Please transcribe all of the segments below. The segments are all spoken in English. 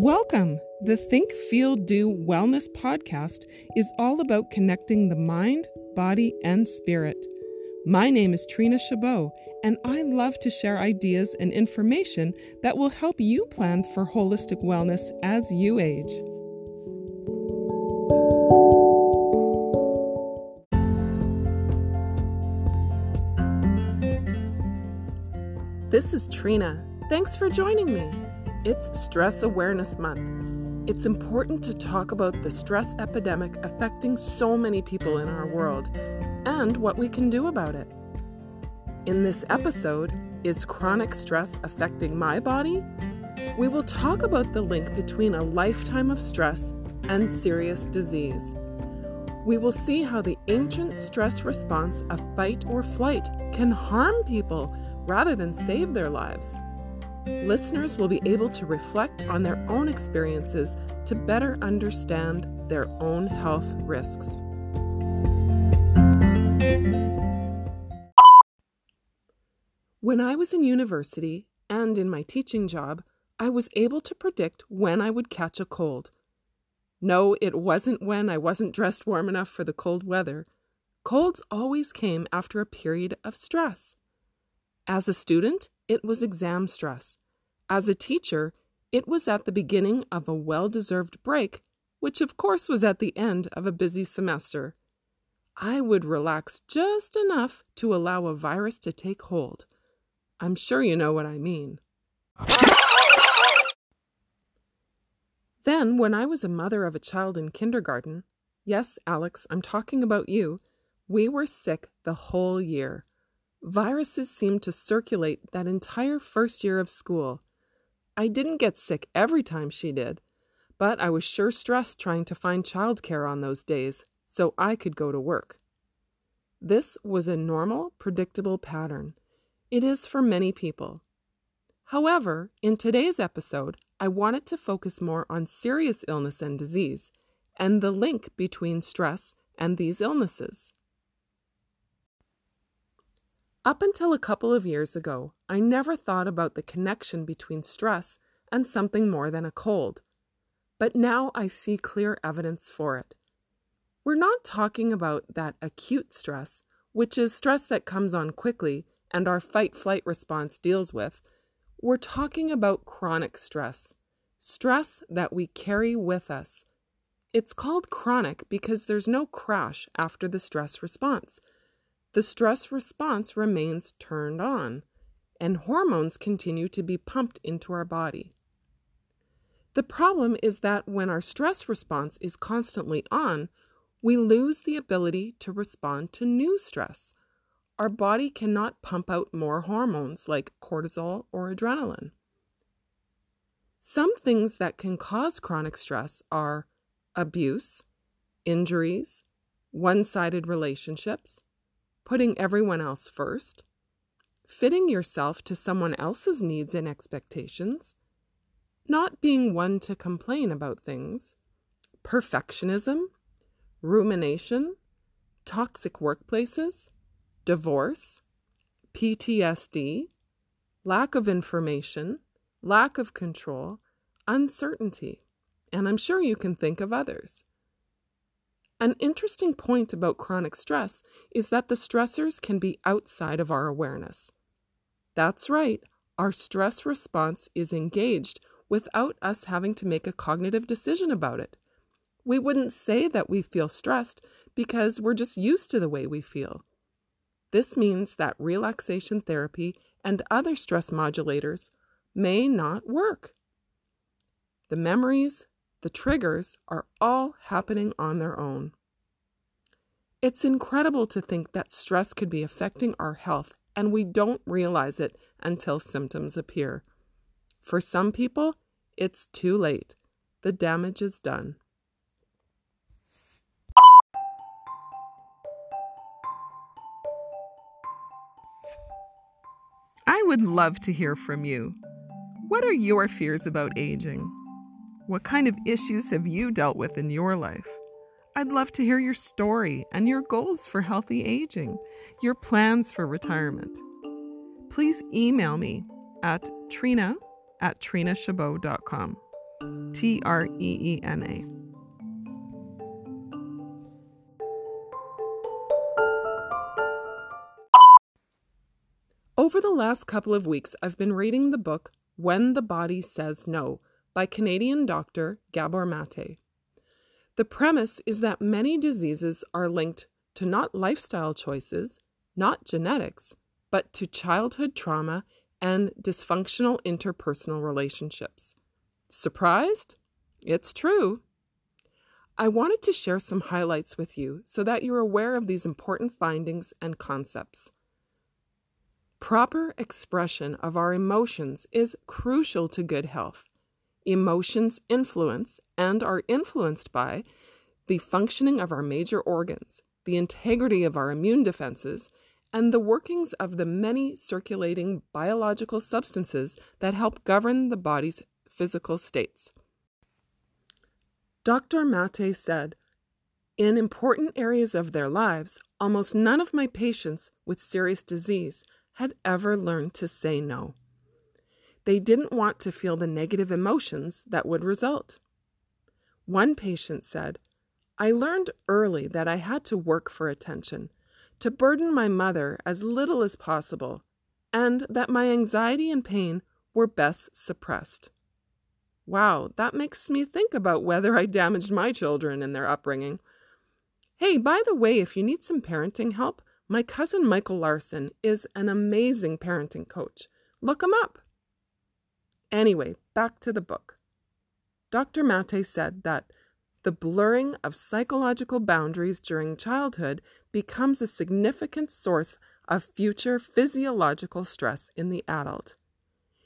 Welcome. The Think, Feel, Do Wellness podcast is all about connecting the mind, body, and spirit. My name is Treena Chabot, and I love to share ideas and information that will help you plan for holistic wellness as you age. This is Treena. Thanks for joining me. It's Stress Awareness Month. It's important to talk about the stress epidemic affecting so many people in our world and what we can do about it. In this episode, Is Chronic Stress Affecting My Body? We will talk about the link between a lifetime of stress and serious disease. We will see how the ancient stress response of fight or flight can harm people rather than save their lives. Listeners will be able to reflect on their own experiences to better understand their own health risks. When I was in university and in my teaching job, I was able to predict when I would catch a cold. No, it wasn't when I wasn't dressed warm enough for the cold weather. Colds always came after a period of stress. As a student, it was exam stress. As a teacher, it was at the beginning of a well deserved break, which of course was at the end of a busy semester. I would relax just enough to allow a virus to take hold. I'm sure you know what I mean. Then, when I was a mother of a child in kindergarten, yes, Alex, I'm talking about you, we were sick the whole year. Viruses seemed to circulate that entire first year of school. I didn't get sick every time she did, but I was sure stressed trying to find childcare on those days so I could go to work. This was a normal, predictable pattern. It is for many people. However, in today's episode, I wanted to focus more on serious illness and disease and the link between stress and these illnesses. Up until a couple of years ago, I never thought about the connection between stress and something more than a cold. But now I see clear evidence for it. We're not talking about that acute stress, which is stress that comes on quickly and our fight flight response deals with. We're talking about chronic stress, stress that we carry with us. It's called chronic because there's no crash after the stress response the stress response remains turned on, and hormones continue to be pumped into our body. The problem is that when our stress response is constantly on, we lose the ability to respond to new stress. Our body cannot pump out more hormones like cortisol or adrenaline. Some things that can cause chronic stress are abuse, injuries, one sided relationships, putting everyone else first, fitting yourself to someone else's needs and expectations, not being one to complain about things, perfectionism, rumination, toxic workplaces, divorce, PTSD, lack of information, lack of control, uncertainty, and I'm sure you can think of others. An interesting point about chronic stress is that the stressors can be outside of our awareness. That's right, our stress response is engaged without us having to make a cognitive decision about it. We wouldn't say that we feel stressed because we're just used to the way we feel. This means that relaxation therapy and other stress modulators may not work. The memories, the triggers are all happening on their own. It's incredible to think that stress could be affecting our health and we don't realize it until symptoms appear. For some people, it's too late. The damage is done. I would love to hear from you. What are your fears about aging? What kind of issues have you dealt with in your life? I'd love to hear your story and your goals for healthy aging, your plans for retirement. Please email me at treena at treenachabot.com. T R E E N A. Over the last couple of weeks, I've been reading the book When the Body Says No by Canadian doctor Gabor Mate. The premise is that many diseases are linked to not lifestyle choices, not genetics, but to childhood trauma and dysfunctional interpersonal relationships. Surprised? It's true. I wanted to share some highlights with you so that you're aware of these important findings and concepts. Proper expression of our emotions is crucial to good health. Emotions influence and are influenced by the functioning of our major organs, the integrity of our immune defenses, and the workings of the many circulating biological substances that help govern the body's physical states. Dr. Mate said, In important areas of their lives, almost none of my patients with serious disease had ever learned to say no. They didn't want to feel the negative emotions that would result. One patient said, I learned early that I had to work for attention, to burden my mother as little as possible, and that my anxiety and pain were best suppressed. Wow, that makes me think about whether I damaged my children in their upbringing. Hey, by the way, if you need some parenting help, my cousin Michael Larson is an amazing parenting coach. Look him up. Anyway, back to the book. Dr. Mate said that the blurring of psychological boundaries during childhood becomes a significant source of future physiological stress in the adult.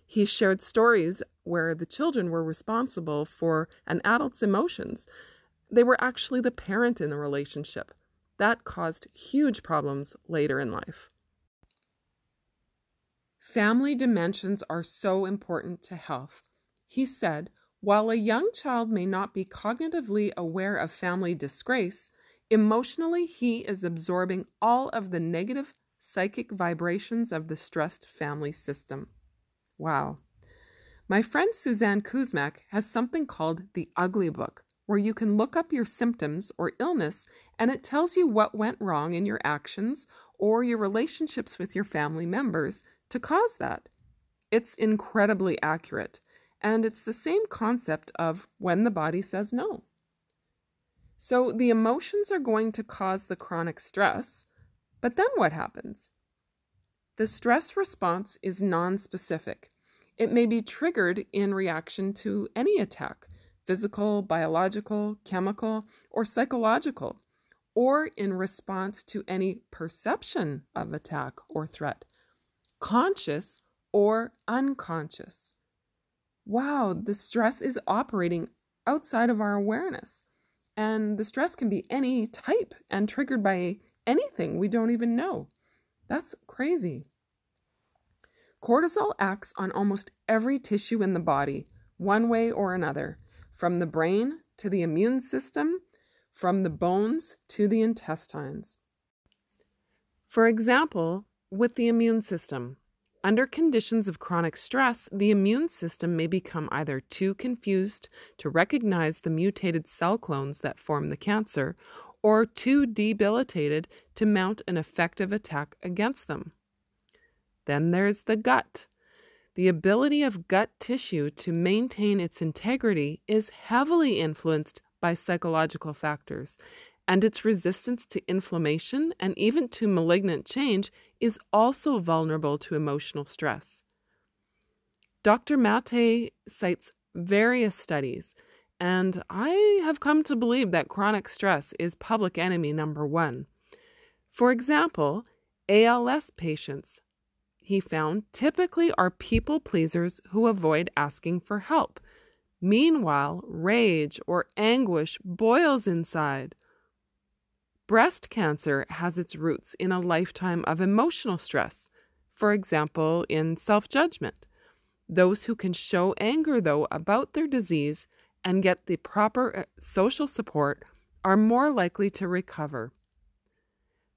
He shared stories where the children were responsible for an adult's emotions. They were actually the parent in the relationship. That caused huge problems later in life. Family dimensions are so important to health. He said, while a young child may not be cognitively aware of family disgrace, emotionally he is absorbing all of the negative psychic vibrations of the stressed family system. Wow. My friend Suzanne Kuzmak has something called the Ugly Book, where you can look up your symptoms or illness and it tells you what went wrong in your actions or your relationships with your family members to cause that. It's incredibly accurate, and it's the same concept of when the body says no. So the emotions are going to cause the chronic stress, but then what happens? The stress response is non-specific. It may be triggered in reaction to any attack, physical, biological, chemical, or psychological, or in response to any perception of attack or threat, conscious or unconscious. Wow, the stress is operating outside of our awareness. And the stress can be any type and triggered by anything we don't even know. That's crazy. Cortisol acts on almost every tissue in the body, one way or another, from the brain to the immune system, from the bones to the intestines. For example, with the immune system, under conditions of chronic stress, the immune system may become either too confused to recognize the mutated cell clones that form the cancer or too debilitated to mount an effective attack against them. Then there's the gut. The ability of gut tissue to maintain its integrity is heavily influenced by psychological factors, and its resistance to inflammation and even to malignant change is also vulnerable to emotional stress. Dr. Mate cites various studies, and I have come to believe that chronic stress is public enemy number one. For example, ALS patients he found, typically are people pleasers who avoid asking for help. Meanwhile, rage or anguish boils inside. Breast cancer has its roots in a lifetime of emotional stress, for example, in self judgment. Those who can show anger, though, about their disease and get the proper uh, social support are more likely to recover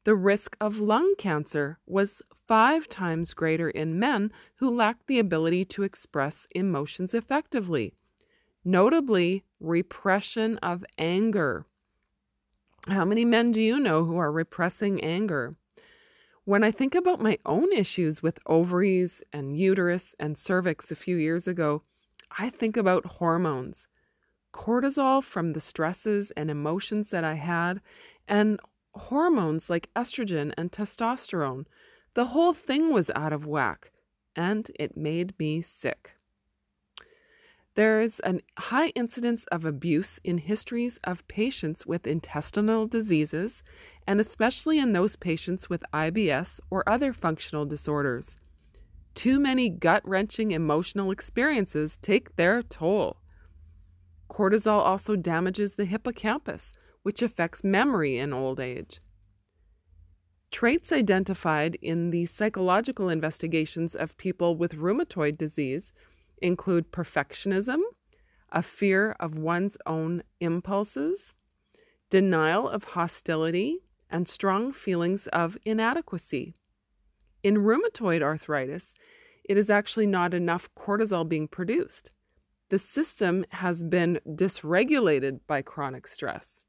the risk of lung cancer was five times greater in men who lacked the ability to express emotions effectively. notably repression of anger. How many men do you know who are repressing anger? When I think about my own issues with ovaries and uterus and cervix a few years ago, I think about hormones. Cortisol from the stresses and emotions that I had, and hormones like estrogen and testosterone. The whole thing was out of whack, and it made me sick. There's a high incidence of abuse in histories of patients with intestinal diseases, and especially in those patients with IBS or other functional disorders. Too many gut wrenching emotional experiences take their toll. Cortisol also damages the hippocampus, which affects memory in old age. Traits identified in the psychological investigations of people with rheumatoid disease include perfectionism, a fear of one's own impulses, denial of hostility, and strong feelings of inadequacy. In rheumatoid arthritis, it is actually not enough cortisol being produced. The system has been dysregulated by chronic stress.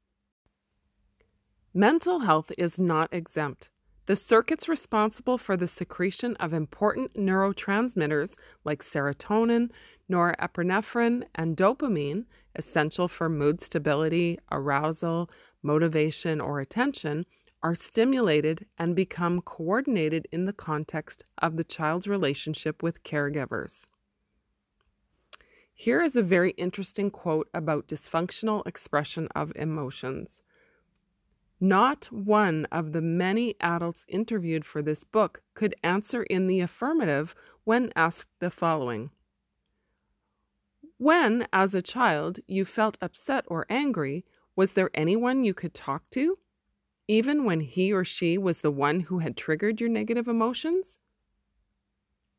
Mental health is not exempt. The circuits responsible for the secretion of important neurotransmitters like serotonin, norepinephrine, and dopamine, essential for mood stability, arousal, motivation, or attention, are stimulated and become coordinated in the context of the child's relationship with caregivers. Here is a very interesting quote about dysfunctional expression of emotions. Not one of the many adults interviewed for this book could answer in the affirmative when asked the following When, as a child, you felt upset or angry, was there anyone you could talk to? Even when he or she was the one who had triggered your negative emotions?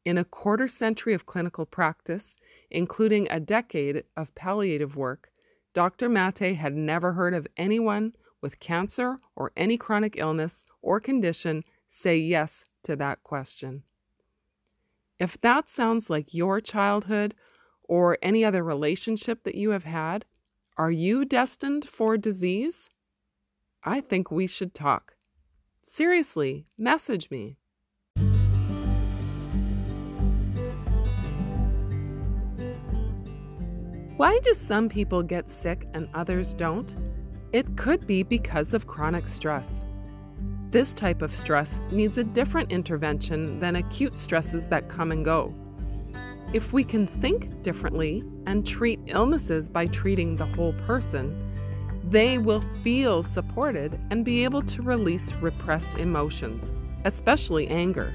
In a quarter century of clinical practice, including a decade of palliative work, Dr. Mate had never heard of anyone with cancer or any chronic illness or condition say yes to that question. If that sounds like your childhood or any other relationship that you have had, are you destined for disease? I think we should talk. Seriously, message me. Why do some people get sick and others don't? It could be because of chronic stress. This type of stress needs a different intervention than acute stresses that come and go. If we can think differently and treat illnesses by treating the whole person, they will feel supported and be able to release repressed emotions, especially anger.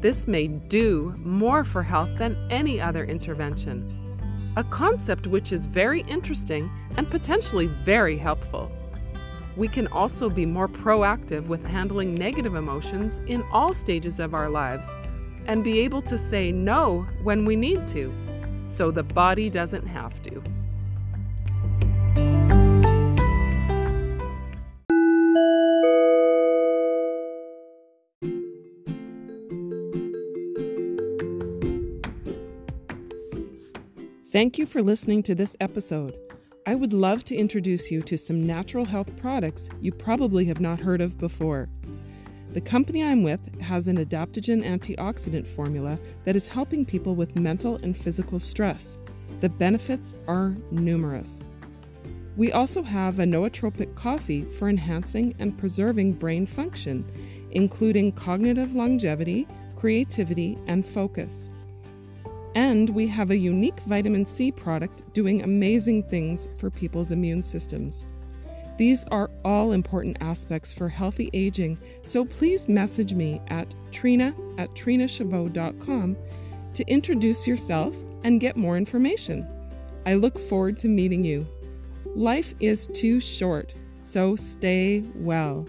This may do more for health than any other intervention a concept which is very interesting and potentially very helpful. We can also be more proactive with handling negative emotions in all stages of our lives and be able to say no when we need to, so the body doesn't have to. Thank you for listening to this episode. I would love to introduce you to some natural health products you probably have not heard of before. The company I'm with has an adaptogen antioxidant formula that is helping people with mental and physical stress. The benefits are numerous. We also have a nootropic coffee for enhancing and preserving brain function, including cognitive longevity, creativity, and focus. And we have a unique vitamin C product doing amazing things for people's immune systems. These are all important aspects for healthy aging, so please message me at treena at treenachabot.com to introduce yourself and get more information. I look forward to meeting you. Life is too short, so stay well.